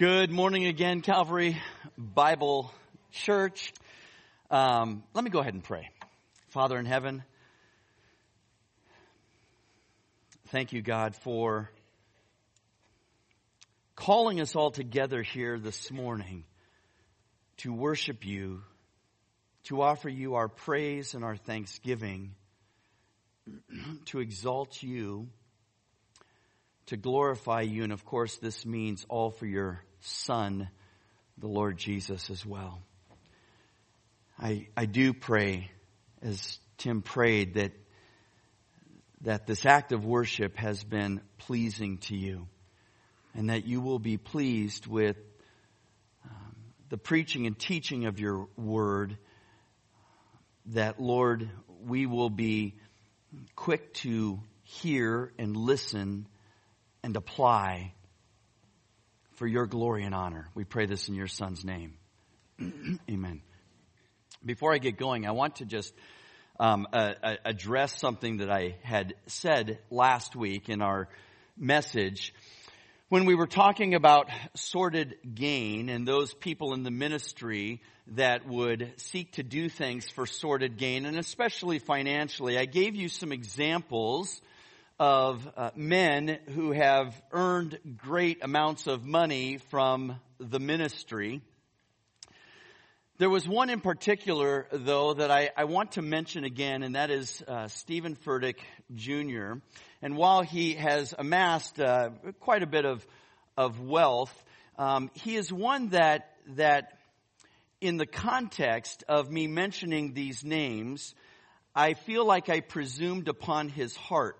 Good morning again, Calvary Bible Church. Um, let me go ahead and pray. Father in heaven, thank you, God, for calling us all together here this morning to worship you, to offer you our praise and our thanksgiving, to exalt you, to glorify you, and of course, this means all for your Son, the Lord Jesus, as well. I, I do pray, as Tim prayed, that, that this act of worship has been pleasing to you and that you will be pleased with um, the preaching and teaching of your word. That, Lord, we will be quick to hear and listen and apply for your glory and honor. We pray this in your son's name. Amen. Before I get going, I want to just um, uh, address something that I had said last week in our message when we were talking about sordid gain and those people in the ministry that would seek to do things for sordid gain and especially financially. I gave you some examples of uh, men who have earned great amounts of money from the ministry. There was one in particular, though, that I, I want to mention again, and that is uh, Steven Furtick Jr. And while he has amassed uh, quite a bit of, of wealth, um, he is one that, that, in the context of me mentioning these names, I feel like I presumed upon his heart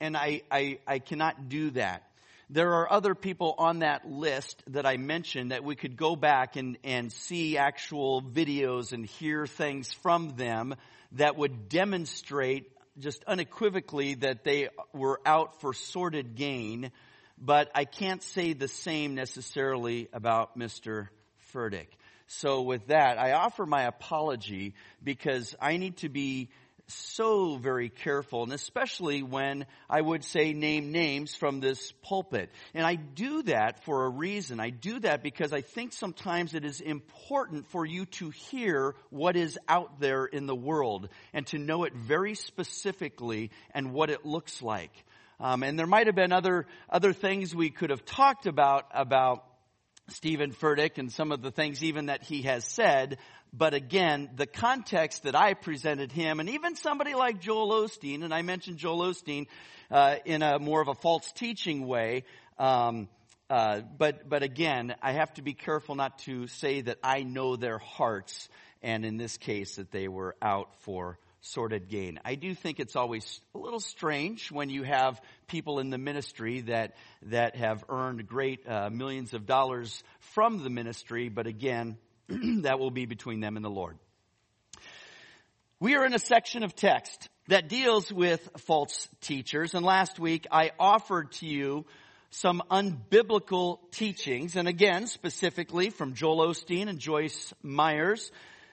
and I, I, I cannot do that. There are other people on that list that I mentioned that we could go back and, and see actual videos and hear things from them that would demonstrate just unequivocally that they were out for sordid gain, but I can't say the same necessarily about Mr. Furtick. So with that, I offer my apology because I need to be so very careful, and especially when I would say name names from this pulpit. And I do that for a reason. I do that because I think sometimes it is important for you to hear what is out there in the world and to know it very specifically and what it looks like. Um, and there might have been other other things we could have talked about about Steven Furtick and some of the things even that he has said. But again, the context that I presented him, and even somebody like Joel Osteen, and I mentioned Joel Osteen uh, in a more of a false teaching way. Um, uh, but but again, I have to be careful not to say that I know their hearts, and in this case, that they were out for sordid gain. I do think it's always a little strange when you have people in the ministry that that have earned great uh, millions of dollars from the ministry, but again, that will be between them and the Lord. We are in a section of text that deals with false teachers. And last week I offered to you some unbiblical teachings. And again, specifically from Joel Osteen and Joyce Meyers.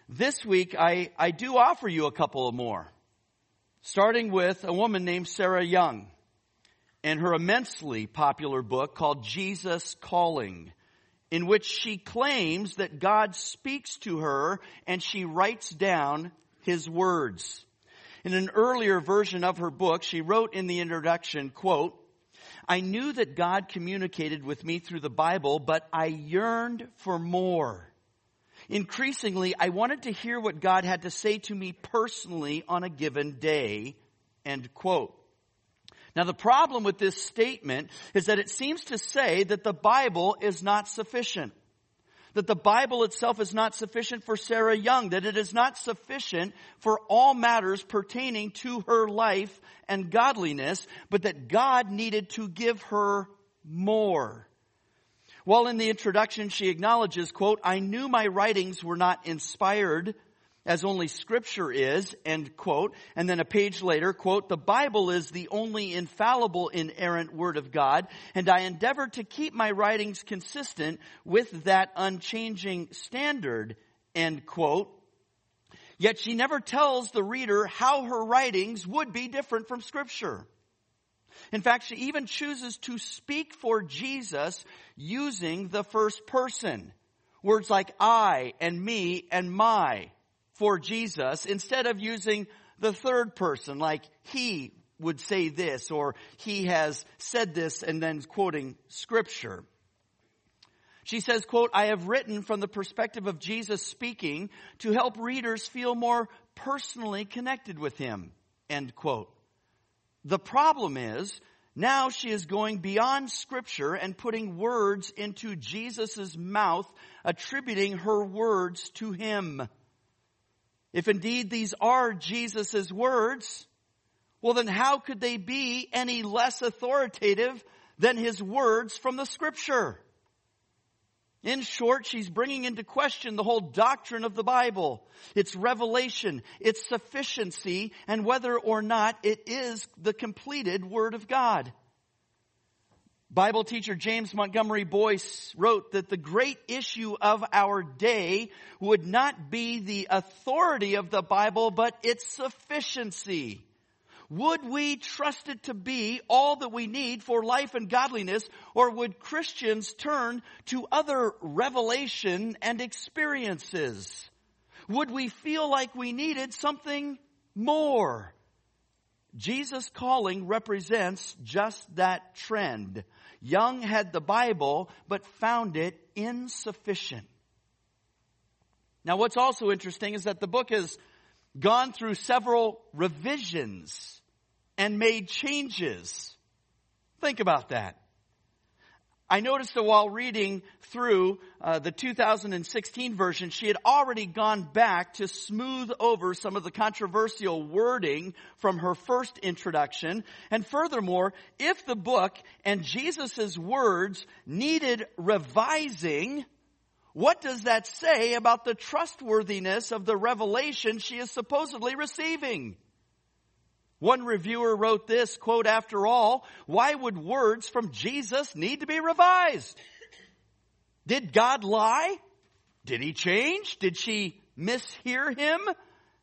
This week I, I do offer you a couple of more. Starting with a woman named Sarah Young and her immensely popular book called Jesus Calling in which she claims that God speaks to her and she writes down his words. In an earlier version of her book, she wrote in the introduction, quote, I knew that God communicated with me through the Bible, but I yearned for more. Increasingly, I wanted to hear what God had to say to me personally on a given day, end quote. Now the problem with this statement is that it seems to say that the Bible is not sufficient. That the Bible itself is not sufficient for Sarah Young, that it is not sufficient for all matters pertaining to her life and godliness, but that God needed to give her more. While in the introduction she acknowledges, quote, I knew my writings were not inspired as only scripture is, end quote. And then a page later, quote, the Bible is the only infallible inerrant word of God, and I endeavor to keep my writings consistent with that unchanging standard, end quote. Yet she never tells the reader how her writings would be different from scripture. In fact, she even chooses to speak for Jesus using the first person. Words like I and me and my for Jesus instead of using the third person like he would say this or he has said this and then quoting scripture. She says, quote, I have written from the perspective of Jesus speaking to help readers feel more personally connected with him, end quote. The problem is, now she is going beyond scripture and putting words into Jesus' mouth, attributing her words to him. If indeed these are Jesus' words, well then how could they be any less authoritative than his words from the scripture? In short, she's bringing into question the whole doctrine of the Bible, its revelation, its sufficiency, and whether or not it is the completed Word of God. Bible teacher James Montgomery Boice wrote that the great issue of our day would not be the authority of the Bible, but its sufficiency. Would we trust it to be all that we need for life and godliness, or would Christians turn to other revelation and experiences? Would we feel like we needed something more? Jesus Calling represents just that trend. Young had the Bible, but found it insufficient. Now what's also interesting is that the book has gone through several revisions and made changes. Think about that. I noticed that while reading through uh, the 2016 version, she had already gone back to smooth over some of the controversial wording from her first introduction. And furthermore, if the book and Jesus' words needed revising, what does that say about the trustworthiness of the revelation she is supposedly receiving? One reviewer wrote this, quote, after all, why would words from Jesus need to be revised? Did God lie? Did he change? Did she mishear him?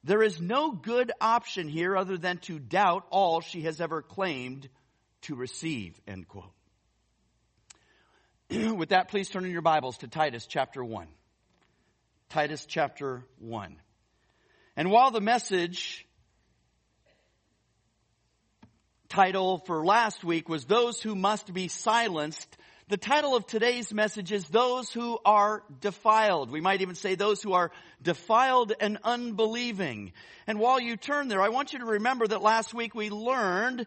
There is no good option here other than to doubt all she has ever claimed to receive, end quote. With that, please turn in your Bibles to Titus chapter 1. Titus chapter 1. And while the message title for last week was Those Who Must Be Silenced. The title of today's message is Those Who Are Defiled. We might even say those who are defiled and unbelieving. And while you turn there, I want you to remember that last week we learned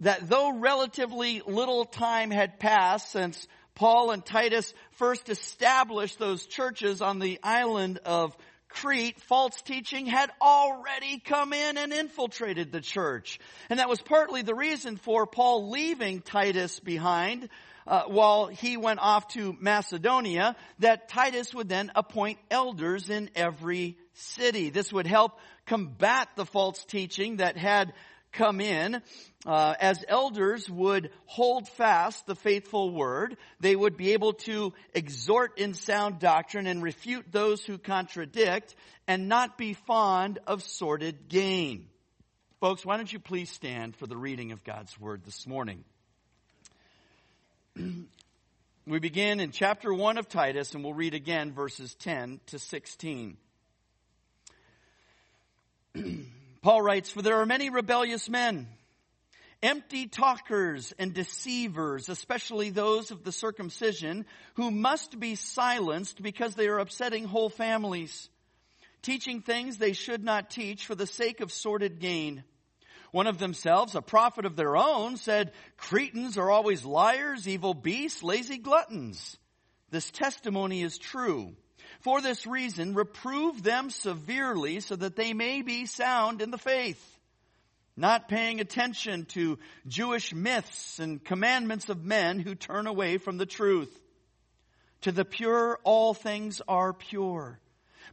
that though relatively little time had passed since Paul and Titus first established those churches on the island of Crete, false teaching had already come in and infiltrated the church. And that was partly the reason for Paul leaving Titus behind uh, while he went off to Macedonia, that Titus would then appoint elders in every city. This would help combat the false teaching that had come in uh, as elders would hold fast the faithful word, they would be able to exhort in sound doctrine and refute those who contradict and not be fond of sordid gain. Folks, why don't you please stand for the reading of God's word this morning? we begin in chapter 1 of Titus and we'll read again verses 10 to 16. Paul writes, For there are many rebellious men empty talkers and deceivers, especially those of the circumcision, who must be silenced because they are upsetting whole families, teaching things they should not teach for the sake of sordid gain. One of themselves, a prophet of their own, said, Cretans are always liars, evil beasts, lazy gluttons. This testimony is true. For this reason, reprove them severely so that they may be sound in the faith not paying attention to Jewish myths and commandments of men who turn away from the truth. To the pure, all things are pure.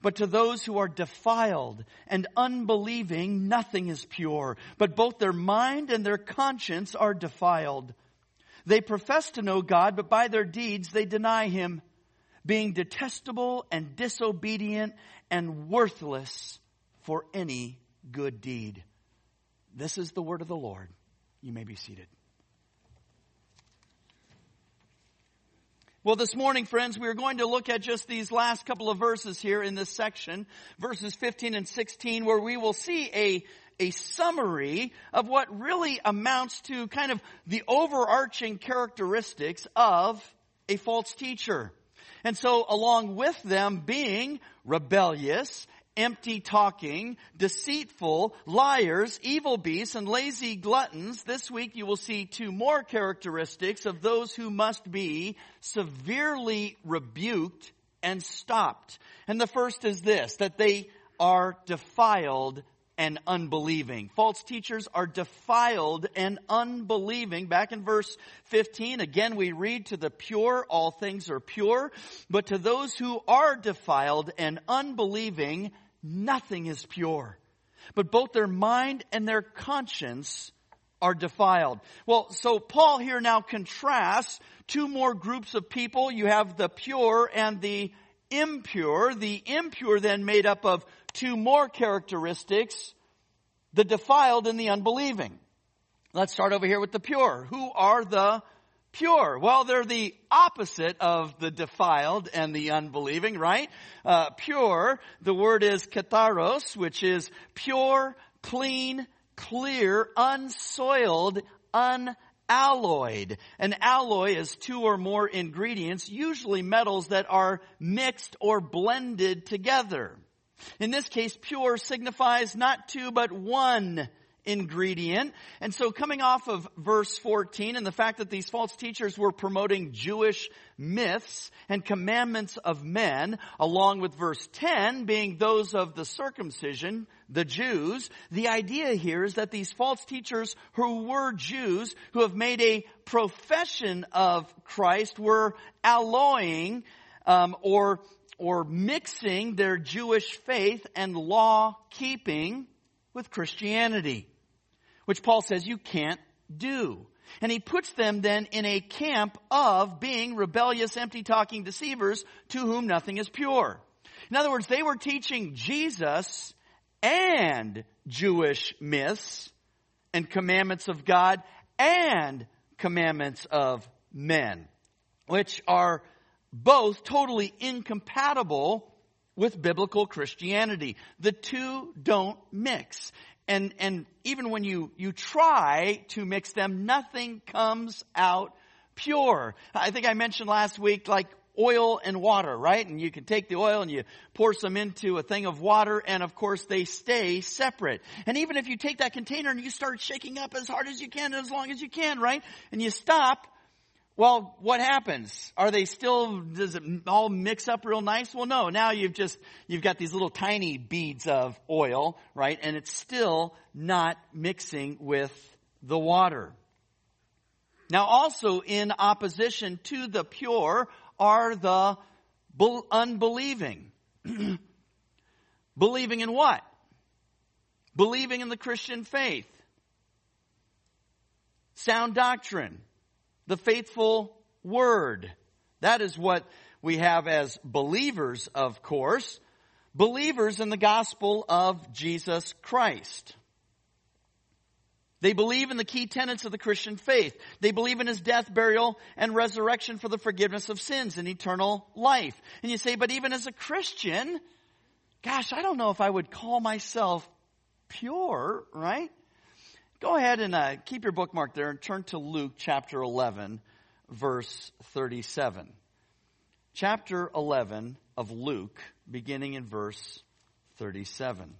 But to those who are defiled and unbelieving, nothing is pure. But both their mind and their conscience are defiled. They profess to know God, but by their deeds they deny Him, being detestable and disobedient and worthless for any good deed. This is the word of the Lord. You may be seated. Well, this morning, friends, we are going to look at just these last couple of verses here in this section, verses 15 and 16, where we will see a, a summary of what really amounts to kind of the overarching characteristics of a false teacher. And so along with them being rebellious empty talking, deceitful, liars, evil beasts, and lazy gluttons, this week you will see two more characteristics of those who must be severely rebuked and stopped. And the first is this, that they are defiled and unbelieving. False teachers are defiled and unbelieving. Back in verse 15, again we read, to the pure all things are pure, but to those who are defiled and unbelieving, nothing is pure. But both their mind and their conscience are defiled. Well, so Paul here now contrasts two more groups of people. You have the pure and the impure. The impure then made up of two more characteristics, the defiled and the unbelieving. Let's start over here with the pure. Who are the pure. Well, they're the opposite of the defiled and the unbelieving, right? Uh, pure, the word is katharos, which is pure, clean, clear, unsoiled, unalloyed. An alloy is two or more ingredients, usually metals that are mixed or blended together. In this case, pure signifies not two but one ingredient. And so coming off of verse 14 and the fact that these false teachers were promoting Jewish myths and commandments of men, along with verse 10 being those of the circumcision, the Jews, the idea here is that these false teachers who were Jews, who have made a profession of Christ, were alloying um, or or mixing their Jewish faith and law keeping with Christianity which Paul says you can't do. And he puts them then in a camp of being rebellious, empty talking deceivers to whom nothing is pure. In other words, they were teaching Jesus and Jewish myths and commandments of God and commandments of men, which are both totally incompatible with biblical Christianity. The two don't mix and, and even when you, you try to mix them, nothing comes out pure. I think I mentioned last week, like oil and water, right? And you can take the oil and you pour some into a thing of water and of course they stay separate. And even if you take that container and you start shaking up as hard as you can as long as you can, right? And you stop, well, what happens? Are they still, does it all mix up real nice? Well, no. Now you've just, you've got these little tiny beads of oil, right? And it's still not mixing with the water. Now also in opposition to the pure are the unbelieving. Believing in what? Believing in the Christian faith. Sound doctrine the faithful word. That is what we have as believers, of course. Believers in the gospel of Jesus Christ. They believe in the key tenets of the Christian faith. They believe in his death, burial, and resurrection for the forgiveness of sins and eternal life. And you say, but even as a Christian, gosh, I don't know if I would call myself pure, right? Go ahead and uh, keep your bookmark there and turn to Luke chapter 11, verse 37. Chapter 11 of Luke, beginning in verse 37.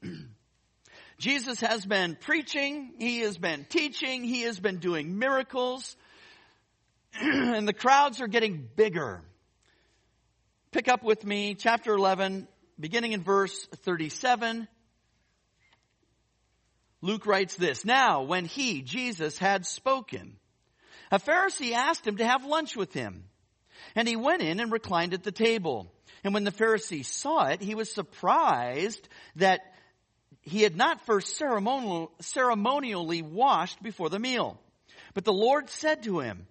Jesus has been preaching, he has been teaching, he has been doing miracles, and the crowds are getting bigger pick up with me, chapter 11, beginning in verse 37. Luke writes this, Now, when he, Jesus, had spoken, a Pharisee asked him to have lunch with him. And he went in and reclined at the table. And when the Pharisee saw it, he was surprised that he had not first ceremonial, ceremonially washed before the meal. But the Lord said to him,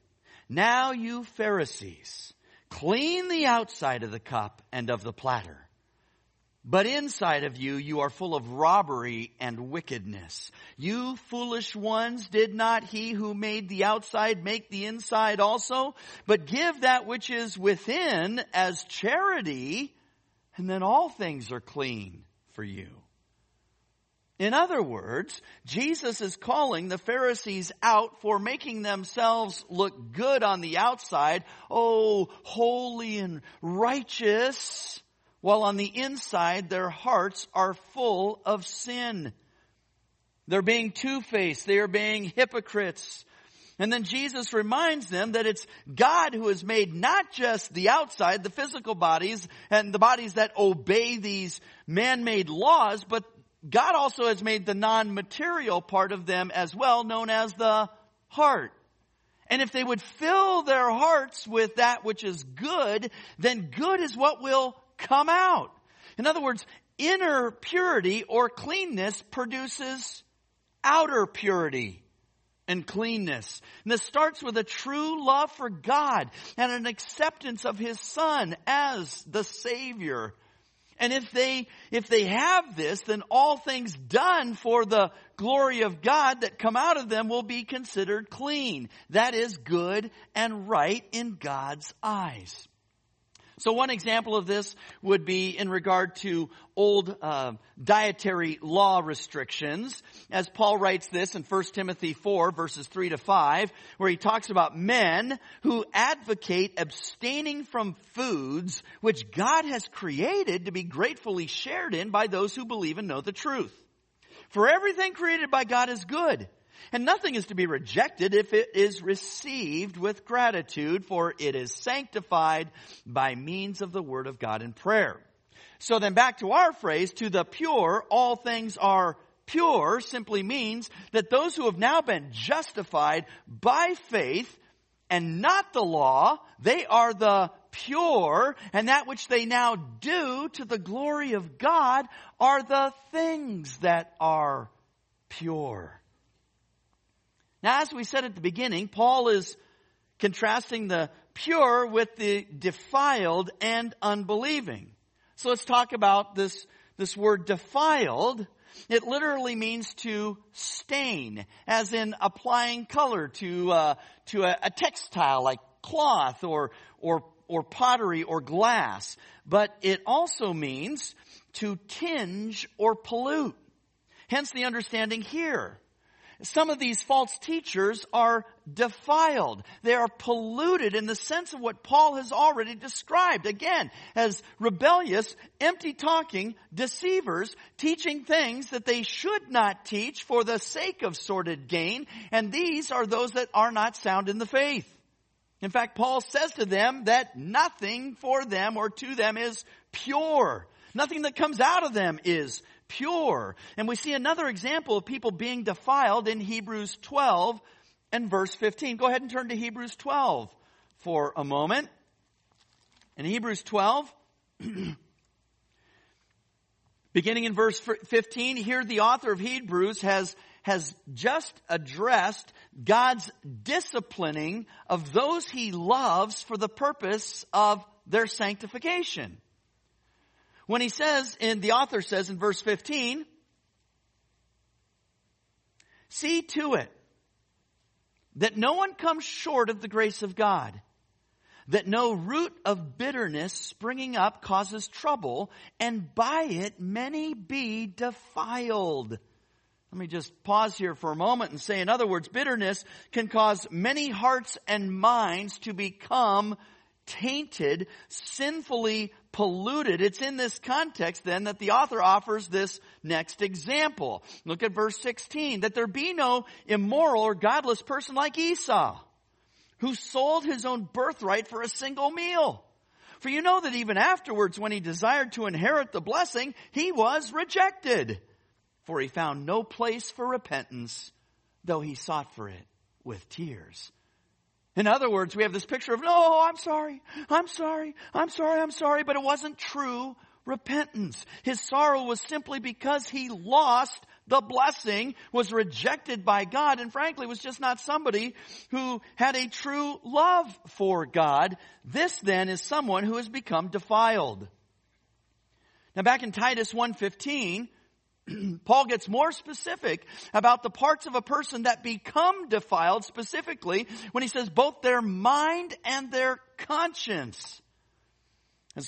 Now you Pharisees, Clean the outside of the cup and of the platter, But inside of you, you are full of robbery and wickedness. You foolish ones, did not he who made the outside make the inside also? But give that which is within as charity, and then all things are clean for you. In other words, Jesus is calling the Pharisees out for making themselves look good on the outside. Oh, holy and righteous while on the inside their hearts are full of sin. They're being two-faced. They are being hypocrites. And then Jesus reminds them that it's God who has made not just the outside, the physical bodies, and the bodies that obey these man-made laws, but God also has made the non-material part of them as well, known as the heart. And if they would fill their hearts with that which is good, then good is what will come out. In other words, inner purity or cleanness produces outer purity and cleanness. And this starts with a true love for God and an acceptance of His Son as the Savior. And if they, if they have this, then all things done for the glory of God that come out of them will be considered clean. That is good and right in God's eyes. So one example of this would be in regard to old uh, dietary law restrictions, as Paul writes this in 1 Timothy 4 verses 3 to 5, where he talks about men who advocate abstaining from foods which God has created to be gratefully shared in by those who believe and know the truth. For everything created by God is good and nothing is to be rejected if it is received with gratitude, for it is sanctified by means of the word of God in prayer. So then back to our phrase, to the pure, all things are pure simply means that those who have now been justified by faith and not the law, they are the pure, and that which they now do to the glory of God are the things that are pure. Now, as we said at the beginning, Paul is contrasting the pure with the defiled and unbelieving. So let's talk about this, this word defiled. It literally means to stain, as in applying color to, uh, to a, a textile like cloth or, or, or pottery or glass. But it also means to tinge or pollute. Hence the understanding here. Some of these false teachers are defiled. They are polluted in the sense of what Paul has already described. Again, as rebellious, empty talking, deceivers, teaching things that they should not teach for the sake of sordid gain. And these are those that are not sound in the faith. In fact, Paul says to them that nothing for them or to them is pure. Nothing that comes out of them is pure. And we see another example of people being defiled in Hebrews 12 and verse 15. Go ahead and turn to Hebrews 12 for a moment. In Hebrews 12, beginning in verse 15, here the author of Hebrews has has just addressed God's disciplining of those he loves for the purpose of their sanctification. When he says, and the author says in verse 15, see to it that no one comes short of the grace of God, that no root of bitterness springing up causes trouble, and by it many be defiled. Let me just pause here for a moment and say, in other words, bitterness can cause many hearts and minds to become tainted, sinfully polluted. It's in this context then that the author offers this next example. Look at verse 16, that there be no immoral or godless person like Esau, who sold his own birthright for a single meal. For you know that even afterwards, when he desired to inherit the blessing, he was rejected. For he found no place for repentance, though he sought for it with tears. In other words, we have this picture of, no, I'm sorry, I'm sorry, I'm sorry, I'm sorry, but it wasn't true repentance. His sorrow was simply because he lost the blessing, was rejected by God, and frankly was just not somebody who had a true love for God. This then is someone who has become defiled. Now back in Titus 1:15, Paul gets more specific about the parts of a person that become defiled specifically when he says both their mind and their conscience.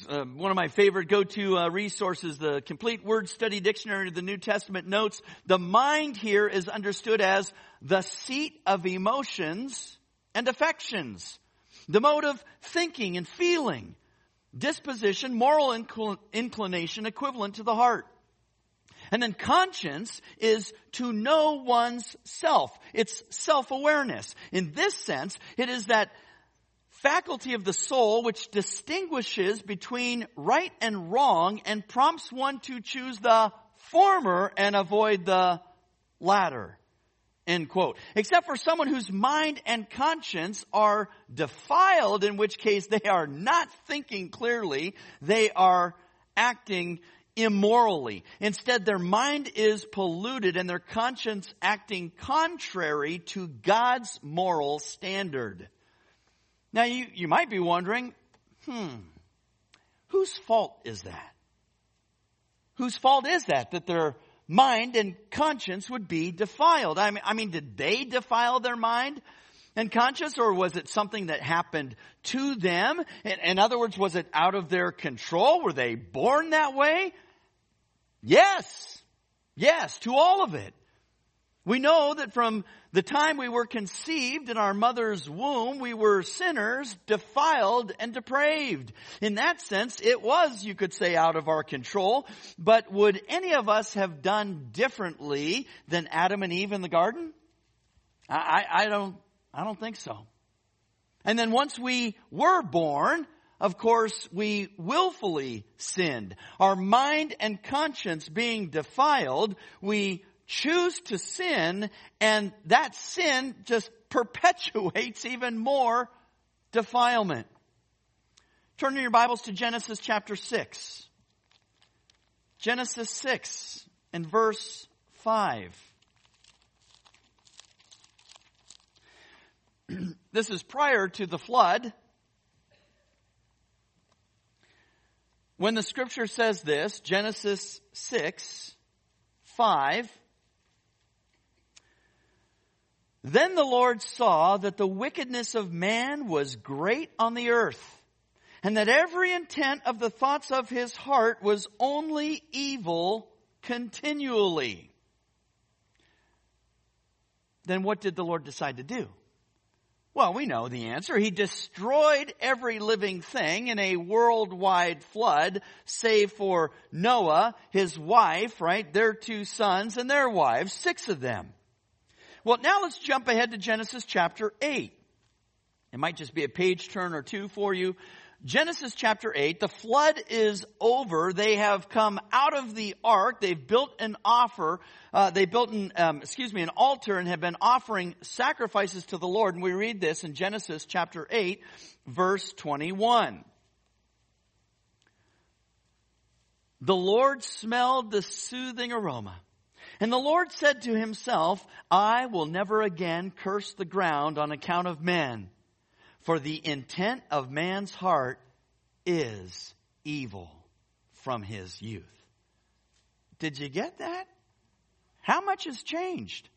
Uh, one of my favorite go-to uh, resources, the Complete Word Study Dictionary of the New Testament notes, the mind here is understood as the seat of emotions and affections, the mode of thinking and feeling, disposition, moral incl- inclination equivalent to the heart. And then conscience is to know one's self. It's self-awareness. In this sense, it is that faculty of the soul which distinguishes between right and wrong and prompts one to choose the former and avoid the latter. End quote. Except for someone whose mind and conscience are defiled, in which case they are not thinking clearly, they are acting immorally. Instead, their mind is polluted and their conscience acting contrary to God's moral standard. Now you, you might be wondering, hmm, whose fault is that? Whose fault is that, that their mind and conscience would be defiled? I mean, I mean, did they defile their mind? and conscience, or was it something that happened to them? In, in, other words, was it out of their control? Were they born that way? Yes. Yes, to all of it. We know that from the time we were conceived in our mother's womb, we were sinners, defiled, and depraved. In that sense, it was, you could say, out of our control. But would any of us have done differently than Adam and Eve in the garden? I, I, I don't, I don't think so. And then once we were born, of course, we willfully sinned. Our mind and conscience being defiled, we choose to sin, and that sin just perpetuates even more defilement. Turn in your Bibles to Genesis chapter 6. Genesis 6 and verse 5. this is prior to the flood. When the scripture says this, Genesis 6, 5, then the Lord saw that the wickedness of man was great on the earth, and that every intent of the thoughts of his heart was only evil continually. Then what did the Lord decide to do? Well, we know the answer. He destroyed every living thing in a worldwide flood, save for Noah, his wife, right? Their two sons and their wives, six of them. Well, now let's jump ahead to Genesis chapter 8. It might just be a page turn or two for you. Genesis chapter 8, the flood is over. They have come out of the ark. They've built an offer. Uh, they built an, um, excuse me, an altar and have been offering sacrifices to the Lord. And we read this in Genesis chapter 8, verse 21. The Lord smelled the soothing aroma. And the Lord said to himself, I will never again curse the ground on account of men for the intent of man's heart is evil from his youth. Did you get that? How much has changed?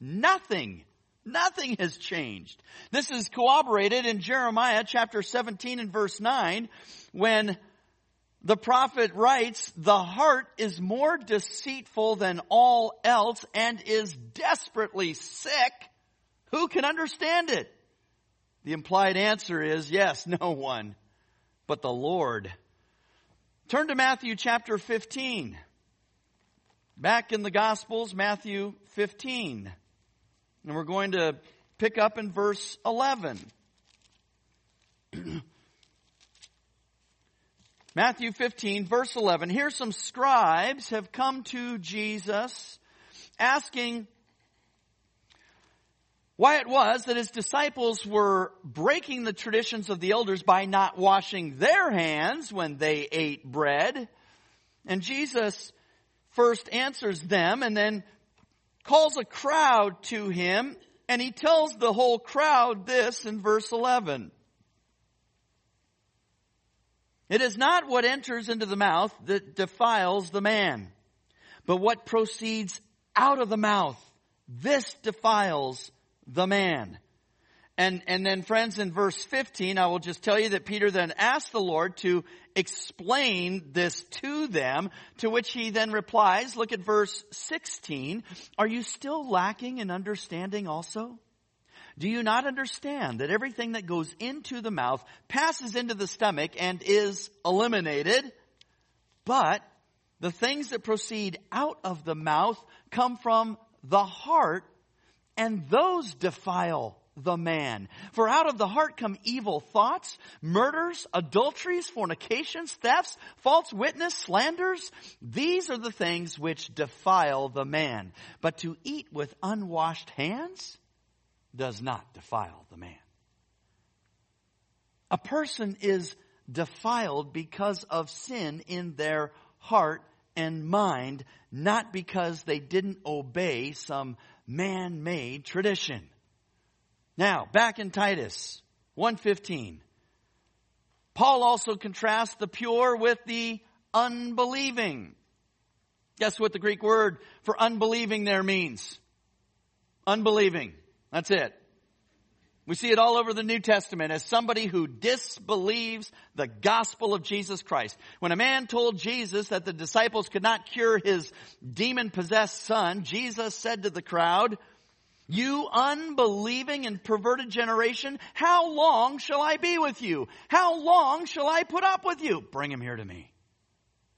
Nothing. Nothing has changed. This is corroborated in Jeremiah chapter 17 and verse 9 when the prophet writes, the heart is more deceitful than all else and is desperately sick. Who can understand it? The implied answer is yes, no one but the Lord. Turn to Matthew chapter 15. Back in the Gospels, Matthew 15. And we're going to pick up in verse 11. Matthew 15, verse 11. Here some scribes have come to Jesus asking, why it was that his disciples were breaking the traditions of the elders by not washing their hands when they ate bread. And Jesus first answers them and then calls a crowd to him and he tells the whole crowd this in verse 11. It is not what enters into the mouth that defiles the man, but what proceeds out of the mouth. This defiles the man. And, and then friends, in verse 15, I will just tell you that Peter then asked the Lord to explain this to them, to which he then replies, look at verse 16, are you still lacking in understanding also? Do you not understand that everything that goes into the mouth passes into the stomach and is eliminated? But the things that proceed out of the mouth come from the heart and those defile the man. For out of the heart come evil thoughts, murders, adulteries, fornications, thefts, false witness, slanders. These are the things which defile the man. But to eat with unwashed hands does not defile the man. A person is defiled because of sin in their heart and mind, not because they didn't obey some man-made tradition. Now, back in Titus 115. Paul also contrasts the pure with the unbelieving. Guess what the Greek word for unbelieving there means? Unbelieving. That's it. We see it all over the New Testament as somebody who disbelieves the gospel of Jesus Christ. When a man told Jesus that the disciples could not cure his demon possessed son, Jesus said to the crowd, you unbelieving and perverted generation, how long shall I be with you? How long shall I put up with you? Bring him here to me.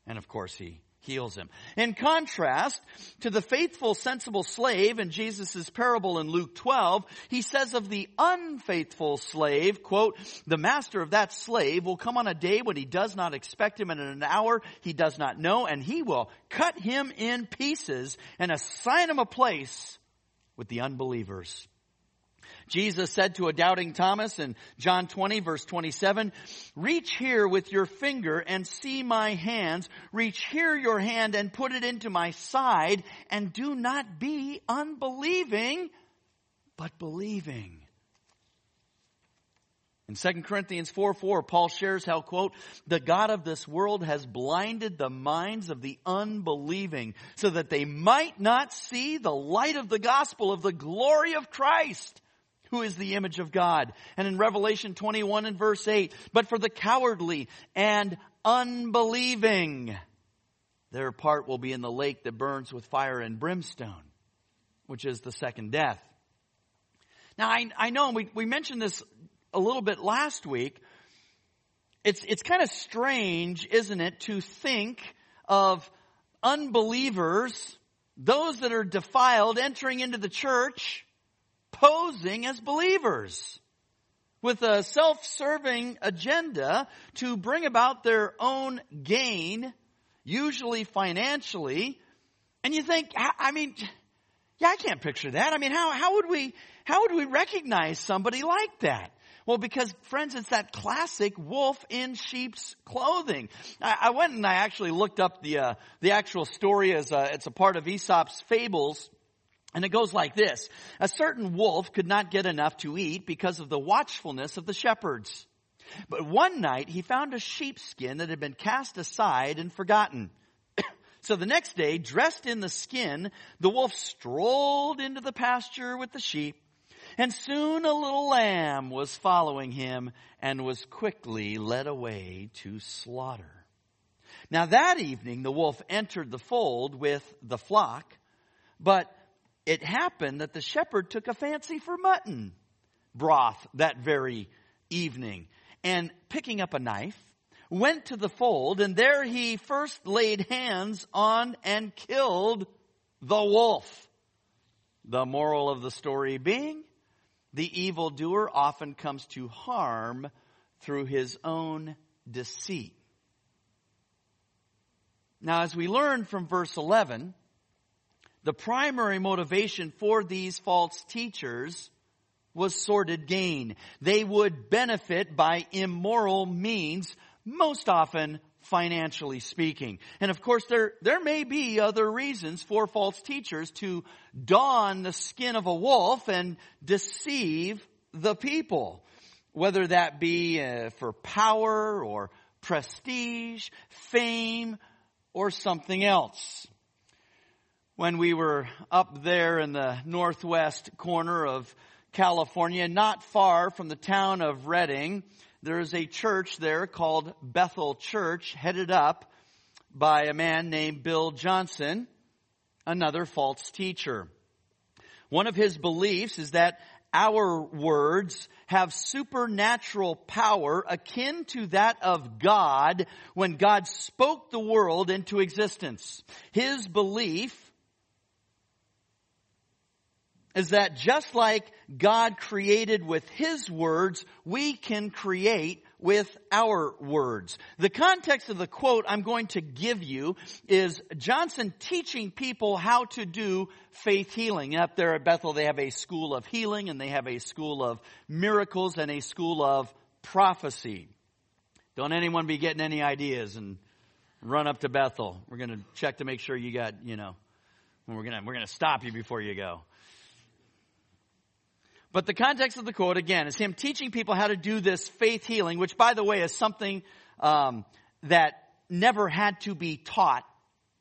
And of course he heals him. In contrast to the faithful, sensible slave in Jesus' parable in Luke 12, he says of the unfaithful slave, quote, the master of that slave will come on a day when he does not expect him and in an hour he does not know, and he will cut him in pieces and assign him a place with the unbelievers. Jesus said to a doubting Thomas in John 20 verse 27, reach here with your finger and see my hands. Reach here your hand and put it into my side and do not be unbelieving, but believing. In 2 Corinthians 4 4, Paul shares how, quote, the God of this world has blinded the minds of the unbelieving so that they might not see the light of the gospel of the glory of Christ who is the image of God. And in Revelation 21 and verse 8, but for the cowardly and unbelieving, their part will be in the lake that burns with fire and brimstone, which is the second death. Now, I, I know we, we mentioned this a little bit last week. It's, it's kind of strange, isn't it, to think of unbelievers, those that are defiled entering into the church, posing as believers with a self-serving agenda to bring about their own gain, usually financially. And you think, I mean, yeah, I can't picture that. I mean, how, how would we, how would we recognize somebody like that? Well, because friends, it's that classic wolf in sheep's clothing. I, I went and I actually looked up the uh, the actual story as a, it's a part of Aesop's fables. And it goes like this. A certain wolf could not get enough to eat because of the watchfulness of the shepherds. But one night he found a sheepskin that had been cast aside and forgotten. so the next day, dressed in the skin, the wolf strolled into the pasture with the sheep. And soon a little lamb was following him and was quickly led away to slaughter. Now that evening the wolf entered the fold with the flock, but it happened that the shepherd took a fancy for mutton broth that very evening and picking up a knife went to the fold and there he first laid hands on and killed the wolf. The moral of the story being the evildoer often comes to harm through his own deceit. Now as we learn from verse 11, the primary motivation for these false teachers was sordid gain. They would benefit by immoral means, most often financially speaking. And of course there, there may be other reasons for false teachers to don the skin of a wolf and deceive the people. Whether that be uh, for power or prestige, fame, or something else. When we were up there in the northwest corner of California, not far from the town of Redding, there is a church there called Bethel Church, headed up by a man named Bill Johnson, another false teacher. One of his beliefs is that our words have supernatural power akin to that of God when God spoke the world into existence. His belief is that just like God created with His words, we can create with our words. The context of the quote I'm going to give you is Johnson teaching people how to do faith healing. Up there at Bethel, they have a school of healing and they have a school of miracles and a school of prophecy. Don't anyone be getting any ideas and run up to Bethel. We're going to check to make sure you got, you know, we're going to, we're going to stop you before you go. But the context of the quote, again, is him teaching people how to do this faith healing, which, by the way, is something um, that never had to be taught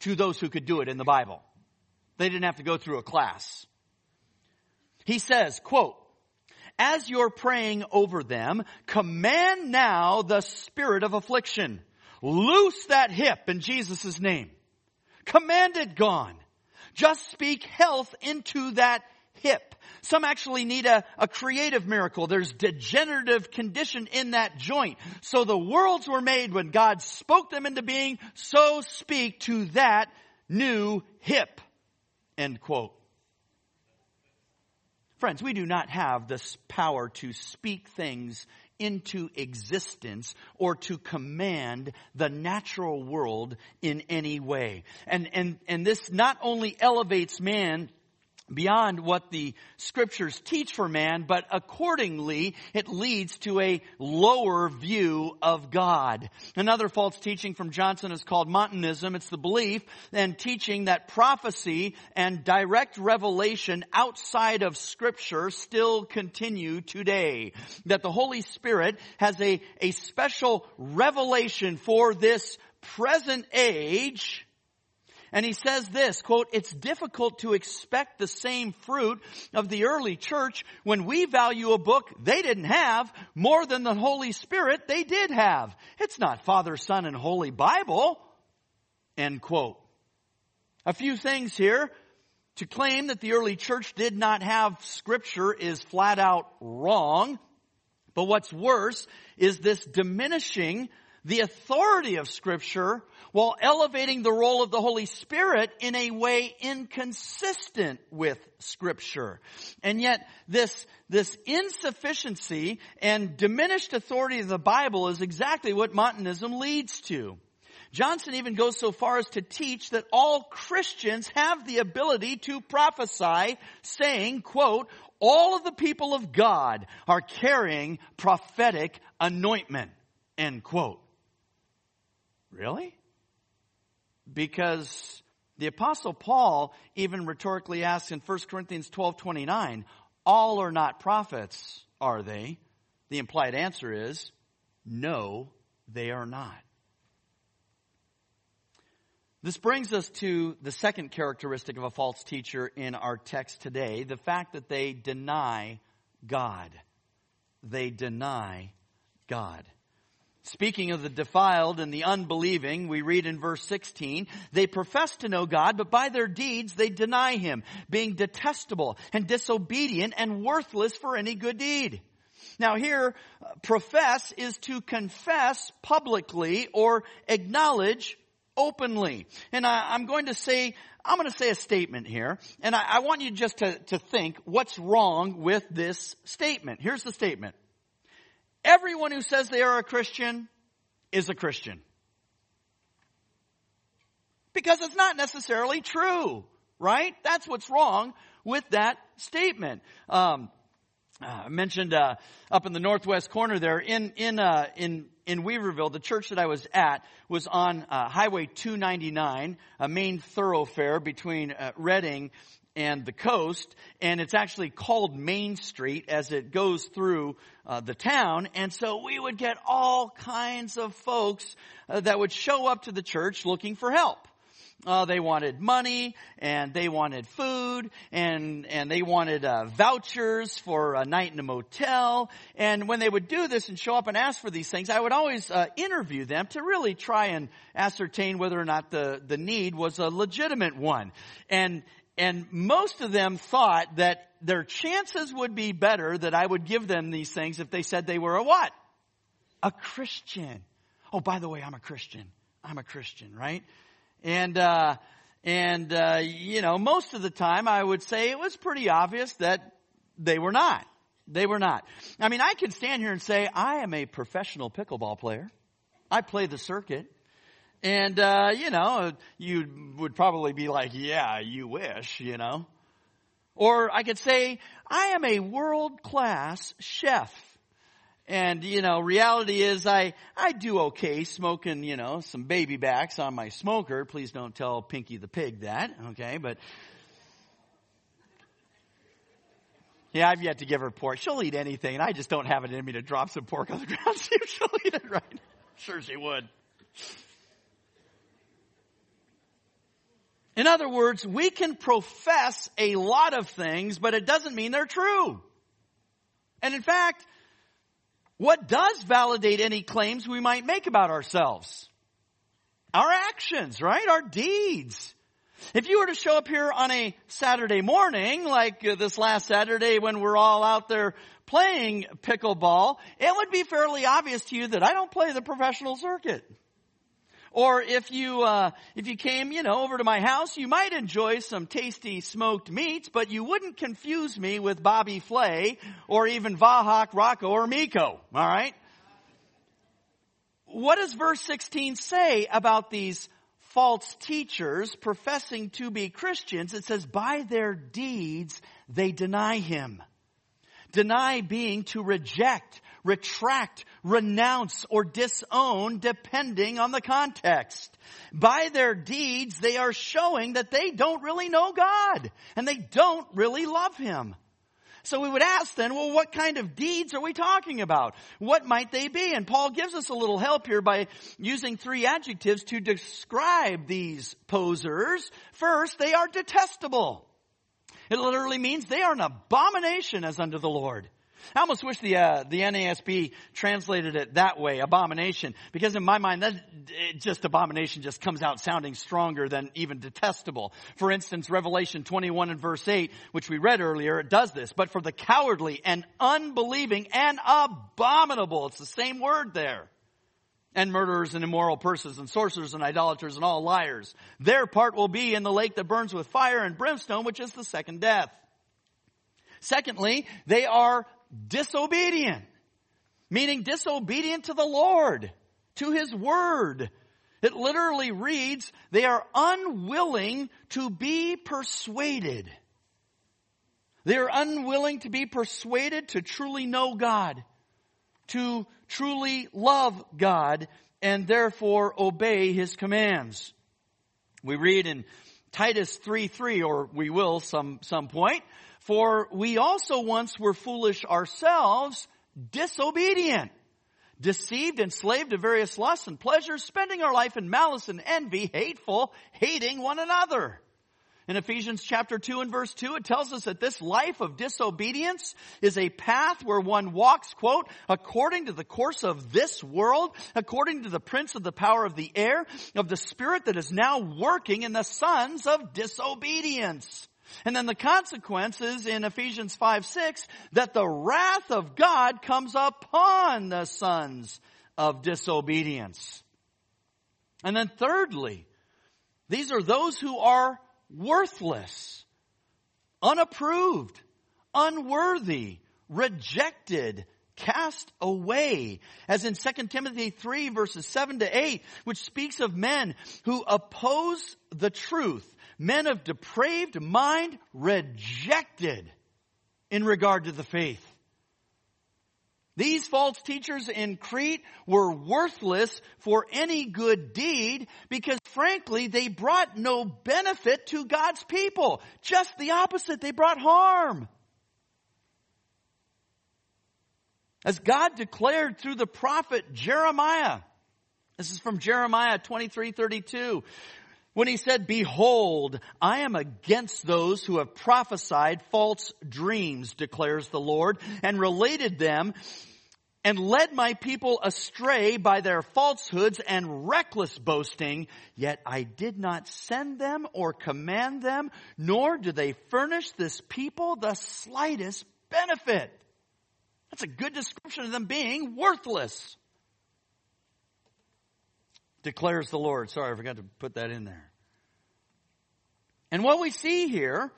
to those who could do it in the Bible. They didn't have to go through a class. He says, quote, as you're praying over them, command now the spirit of affliction. Loose that hip in Jesus' name. Command it gone. Just speak health into that hip. Some actually need a, a creative miracle. There's degenerative condition in that joint. So the worlds were made when God spoke them into being, so speak to that new hip. End quote. Friends, we do not have this power to speak things into existence or to command the natural world in any way. And, and, and this not only elevates man beyond what the scriptures teach for man, but accordingly it leads to a lower view of God. Another false teaching from Johnson is called Montanism. It's the belief and teaching that prophecy and direct revelation outside of scripture still continue today. That the Holy Spirit has a, a special revelation for this present age and he says this, quote, it's difficult to expect the same fruit of the early church when we value a book they didn't have more than the Holy Spirit they did have. It's not Father, Son, and Holy Bible. End quote. A few things here. To claim that the early church did not have scripture is flat out wrong. But what's worse is this diminishing the authority of scripture while elevating the role of the Holy Spirit in a way inconsistent with scripture. And yet this, this insufficiency and diminished authority of the Bible is exactly what Montanism leads to. Johnson even goes so far as to teach that all Christians have the ability to prophesy, saying, quote, all of the people of God are carrying prophetic anointment, end quote. Really? Because the apostle Paul even rhetorically asks in 1 Corinthians 12, 29, all are not prophets, are they? The implied answer is, no, they are not. This brings us to the second characteristic of a false teacher in our text today, the fact that they deny God. They deny God. Speaking of the defiled and the unbelieving, we read in verse 16, they profess to know God, but by their deeds they deny Him, being detestable and disobedient and worthless for any good deed. Now here, profess is to confess publicly or acknowledge openly. And I, am going to say, I'm going to say a statement here, and I, I want you just to, to think what's wrong with this statement. Here's the statement. Everyone who says they are a Christian is a Christian. Because it's not necessarily true, right? That's what's wrong with that statement. Um, uh, I mentioned uh, up in the northwest corner there in in uh, in in Weaverville, the church that I was at was on uh, Highway 299, a main thoroughfare between uh, Redding and the coast, and it's actually called Main Street as it goes through uh, the town. And so we would get all kinds of folks uh, that would show up to the church looking for help. Uh, they wanted money and they wanted food and and they wanted uh, vouchers for a night in a motel. And when they would do this and show up and ask for these things, I would always uh, interview them to really try and ascertain whether or not the the need was a legitimate one. And and most of them thought that their chances would be better that I would give them these things if they said they were a what? A Christian. Oh, by the way, I'm a Christian. I'm a Christian, right? And, uh, and, uh, you know, most of the time I would say it was pretty obvious that they were not. They were not. I mean, I can stand here and say, I am a professional pickleball player. I play the circuit. And, uh, you know, you would probably be like, yeah, you wish, you know. Or I could say, I am a world class chef. And, you know, reality is I, I do okay smoking, you know, some baby backs on my smoker. Please don't tell Pinky the pig that, okay? But, yeah, I've yet to give her pork. She'll eat anything, and I just don't have it in me to drop some pork on the ground. See if she'll eat it right. Sure she would. In other words, we can profess a lot of things, but it doesn't mean they're true. And in fact, what does validate any claims we might make about ourselves? Our actions, right? Our deeds. If you were to show up here on a Saturday morning, like uh, this last Saturday when we're all out there playing pickleball, it would be fairly obvious to you that I don't play the professional circuit. Or if you, uh, if you came, you know, over to my house, you might enjoy some tasty smoked meats, but you wouldn't confuse me with Bobby Flay or even Vahak, Rocco, or Miko. Alright? What does verse 16 say about these false teachers professing to be Christians? It says, by their deeds, they deny him. Deny being to reject, retract, renounce, or disown depending on the context. By their deeds, they are showing that they don't really know God and they don't really love Him. So we would ask then, well, what kind of deeds are we talking about? What might they be? And Paul gives us a little help here by using three adjectives to describe these posers. First, they are detestable. It literally means they are an abomination as unto the Lord. I almost wish the uh, the NASB translated it that way, abomination, because in my mind, that just abomination just comes out sounding stronger than even detestable. For instance, Revelation 21 and verse 8, which we read earlier, it does this. But for the cowardly and unbelieving and abominable, it's the same word there. And murderers and immoral persons and sorcerers and idolaters and all liars. Their part will be in the lake that burns with fire and brimstone, which is the second death. Secondly, they are disobedient, meaning disobedient to the Lord, to His Word. It literally reads, they are unwilling to be persuaded. They are unwilling to be persuaded to truly know God, to truly love God, and therefore obey His commands. We read in Titus 3 3, or we will some, some point, for we also once were foolish ourselves, disobedient, deceived, enslaved to various lusts and pleasures, spending our life in malice and envy, hateful, hating one another. In Ephesians chapter 2 and verse 2, it tells us that this life of disobedience is a path where one walks, quote, according to the course of this world, according to the prince of the power of the air, of the spirit that is now working in the sons of disobedience. And then the consequences in Ephesians 5, 6, that the wrath of God comes upon the sons of disobedience. And then thirdly, these are those who are worthless, unapproved, unworthy, rejected, cast away. As in 2 Timothy 3 verses 7 to 8, which speaks of men who oppose the truth men of depraved mind rejected in regard to the faith. These false teachers in Crete were worthless for any good deed because frankly, they brought no benefit to God's people. Just the opposite. They brought harm. As God declared through the prophet Jeremiah, this is from Jeremiah 23, 32 when he said, Behold, I am against those who have prophesied false dreams, declares the Lord, and related them and led my people astray by their falsehoods and reckless boasting, yet I did not send them or command them, nor do they furnish this people the slightest benefit. That's a good description of them being worthless. Declares the Lord. Sorry, I forgot to put that in there. And what we see here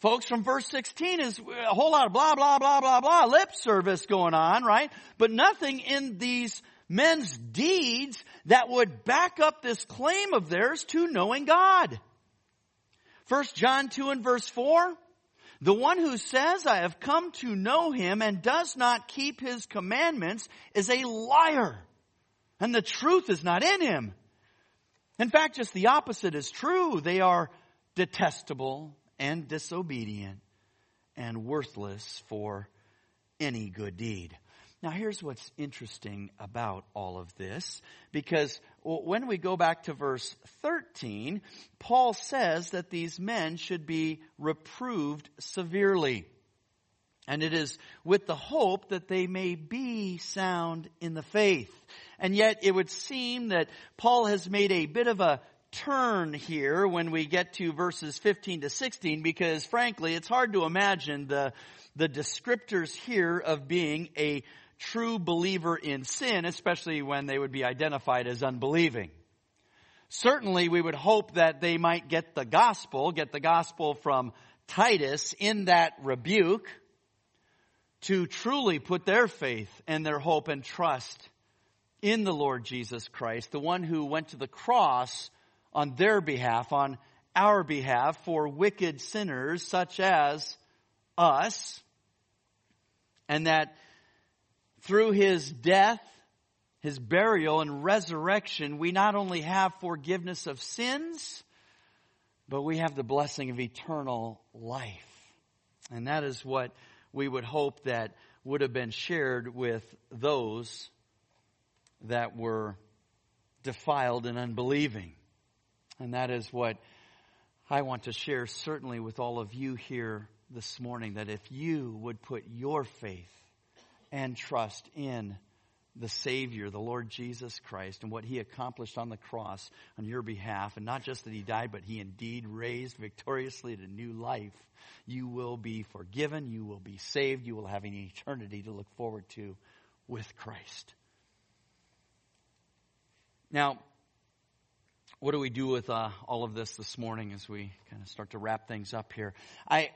Folks, from verse 16 is a whole lot of blah, blah, blah, blah, blah, lip service going on, right? But nothing in these men's deeds that would back up this claim of theirs to knowing God. First John 2 and verse 4. The one who says, I have come to know him and does not keep his commandments is a liar. And the truth is not in him. In fact, just the opposite is true. They are detestable and disobedient and worthless for any good deed. Now, here's what's interesting about all of this, because when we go back to verse 13, Paul says that these men should be reproved severely. And it is with the hope that they may be sound in the faith. And yet it would seem that Paul has made a bit of a turn here when we get to verses 15 to 16 because frankly it's hard to imagine the, the descriptors here of being a true believer in sin, especially when they would be identified as unbelieving. Certainly we would hope that they might get the gospel, get the gospel from Titus in that rebuke to truly put their faith and their hope and trust in the Lord Jesus Christ, the one who went to the cross on their behalf, on our behalf, for wicked sinners such as us, and that through his death, his burial, and resurrection, we not only have forgiveness of sins, but we have the blessing of eternal life. And that is what we would hope that would have been shared with those that were defiled and unbelieving. And that is what I want to share certainly with all of you here this morning that if you would put your faith and trust in the Savior, the Lord Jesus Christ, and what He accomplished on the cross on your behalf, and not just that He died, but He indeed raised victoriously to new life, you will be forgiven, you will be saved, you will have an eternity to look forward to with Christ. Now, what do we do with uh, all of this this morning as we kind of start to wrap things up here? I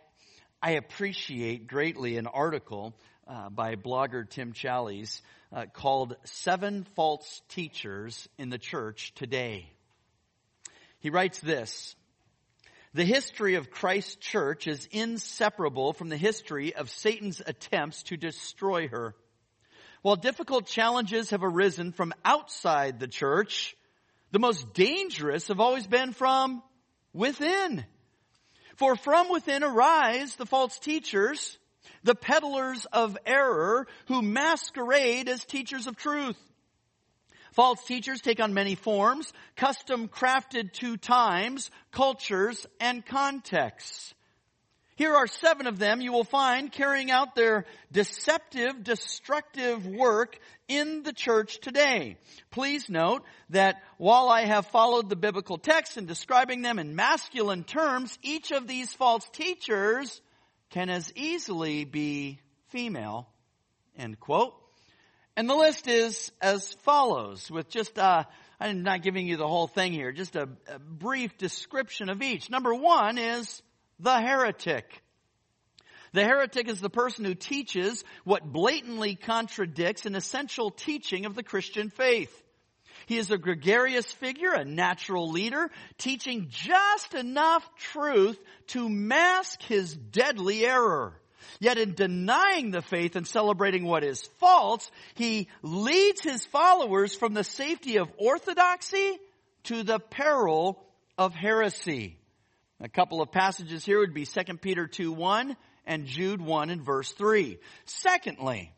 I appreciate greatly an article uh, by blogger Tim Challies uh, called Seven False Teachers in the Church Today. He writes this. The history of Christ's church is inseparable from the history of Satan's attempts to destroy her. While difficult challenges have arisen from outside the church, the most dangerous have always been from within. For from within arise the false teachers, the peddlers of error who masquerade as teachers of truth. False teachers take on many forms, custom crafted to times, cultures, and contexts. Here are seven of them you will find carrying out their deceptive, destructive work in the church today. Please note that while I have followed the biblical text in describing them in masculine terms, each of these false teachers can as easily be female. End quote. And the list is as follows with just, uh, I'm not giving you the whole thing here, just a, a brief description of each. Number one is the heretic. The heretic is the person who teaches what blatantly contradicts an essential teaching of the Christian faith. He is a gregarious figure, a natural leader, teaching just enough truth to mask his deadly error. Yet in denying the faith and celebrating what is false, he leads his followers from the safety of orthodoxy to the peril of heresy. A couple of passages here would be 2 Peter 2 1 and Jude 1 and verse 3. Secondly,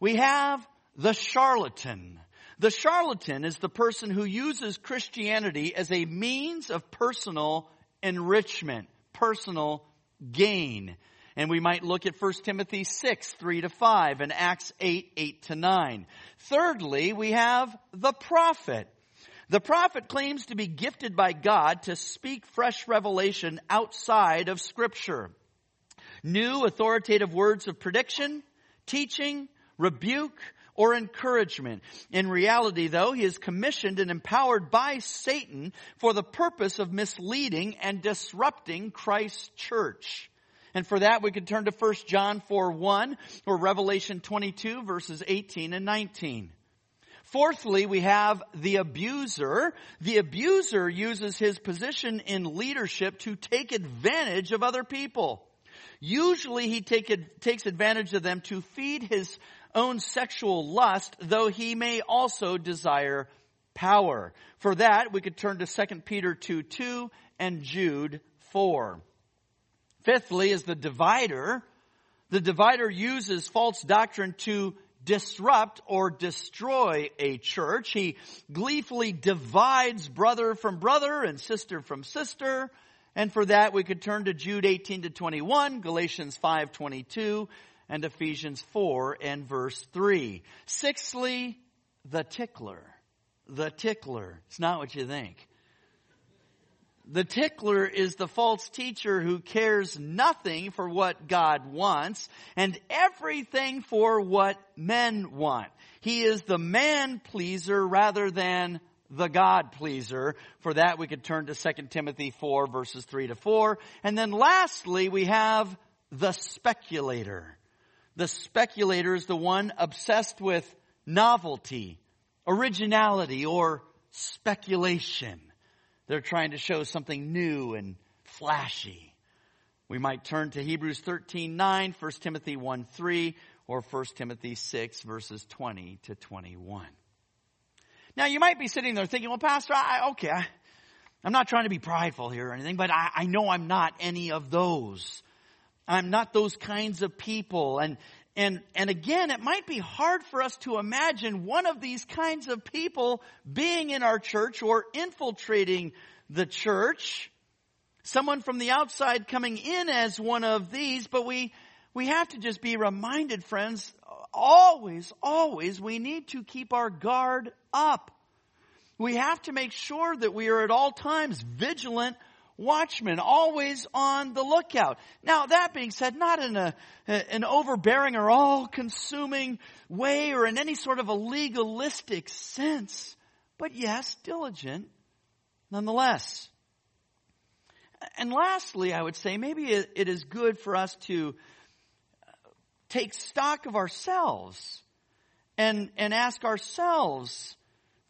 we have the charlatan. The charlatan is the person who uses Christianity as a means of personal enrichment, personal gain. And we might look at 1 Timothy 6, 3 to 5 and Acts 8, 8 to 9. Thirdly, we have the prophet. The prophet claims to be gifted by God to speak fresh revelation outside of scripture. New authoritative words of prediction, teaching, rebuke, or encouragement. In reality, though, he is commissioned and empowered by Satan for the purpose of misleading and disrupting Christ's church. And for that, we could turn to 1 John 4 1 or Revelation 22 verses 18 and 19. Fourthly, we have the abuser. The abuser uses his position in leadership to take advantage of other people. Usually he take, takes advantage of them to feed his own sexual lust, though he may also desire power. For that, we could turn to 2 Peter 2 2 and Jude 4. Fifthly is the divider. The divider uses false doctrine to disrupt or destroy a church. He gleefully divides brother from brother and sister from sister. And for that, we could turn to Jude 18 to 21, Galatians 5 22, and Ephesians 4 and verse 3. Sixthly, the tickler. The tickler. It's not what you think. The tickler is the false teacher who cares nothing for what God wants and everything for what men want. He is the man pleaser rather than the God pleaser. For that we could turn to 2 Timothy 4 verses 3 to 4. And then lastly we have the speculator. The speculator is the one obsessed with novelty, originality, or speculation. They're trying to show something new and flashy. We might turn to Hebrews 13, 9, 1 Timothy 1, 3, or 1 Timothy 6, verses 20 to 21. Now you might be sitting there thinking, well, Pastor, I, okay, I, am not trying to be prideful here or anything, but I, I know I'm not any of those. I'm not those kinds of people. And, and, and again, it might be hard for us to imagine one of these kinds of people being in our church or infiltrating the church. Someone from the outside coming in as one of these, but we, we have to just be reminded, friends, always, always, we need to keep our guard up. We have to make sure that we are at all times vigilant watchmen, always on the lookout. Now, that being said, not in a, an overbearing or all-consuming way or in any sort of a legalistic sense, but yes, diligent nonetheless. And lastly, I would say maybe it is good for us to uh, take stock of ourselves and, and ask ourselves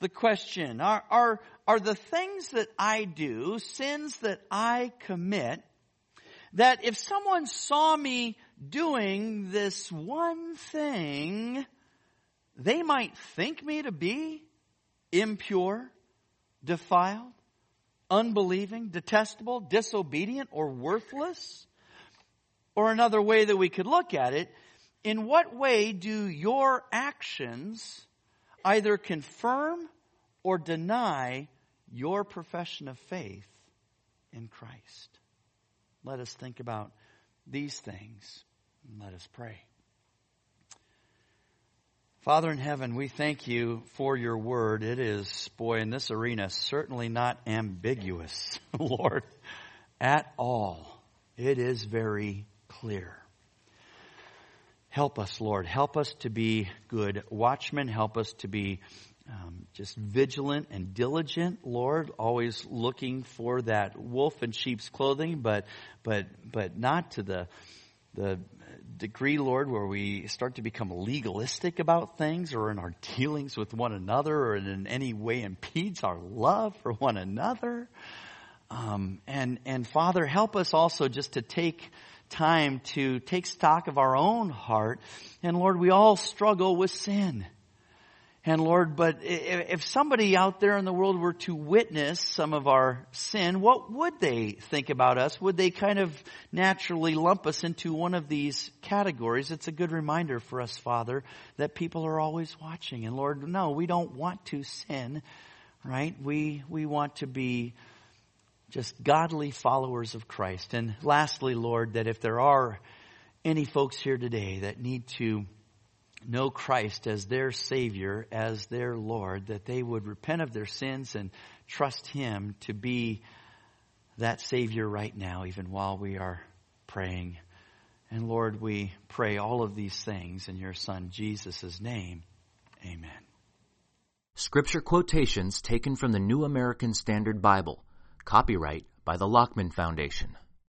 the question, are, are, are the things that I do, sins that I commit, that if someone saw me doing this one thing, they might think me to be impure, defiled, unbelieving, detestable, disobedient, or worthless? Or another way that we could look at it, in what way do your actions either confirm or deny your profession of faith in Christ. Let us think about these things and let us pray. Father in heaven, we thank you for your word. It is, boy, in this arena, certainly not ambiguous, Lord, at all. It is very clear. Help us, Lord. Help us to be good watchmen. Help us to be um, just vigilant and diligent, Lord, always looking for that wolf in sheep's clothing, but but but not to the the degree, Lord, where we start to become legalistic about things or in our dealings with one another or in any way impedes our love for one another. Um, and and Father, help us also just to take time to take stock of our own heart. And Lord, we all struggle with sin. And Lord, but if somebody out there in the world were to witness some of our sin, what would they think about us? Would they kind of naturally lump us into one of these categories? It's a good reminder for us, Father, that people are always watching. And Lord, no, we don't want to sin, right? We, we want to be just godly followers of Christ. And lastly, Lord, that if there are any folks here today that need to know Christ as their Savior, as their Lord, that they would repent of their sins and trust Him to be that Savior right now, even while we are praying. And Lord, we pray all of these things in your Son Jesus' name. Amen. Scripture quotations taken from the New American Standard Bible. Copyright by the Lockman Foundation.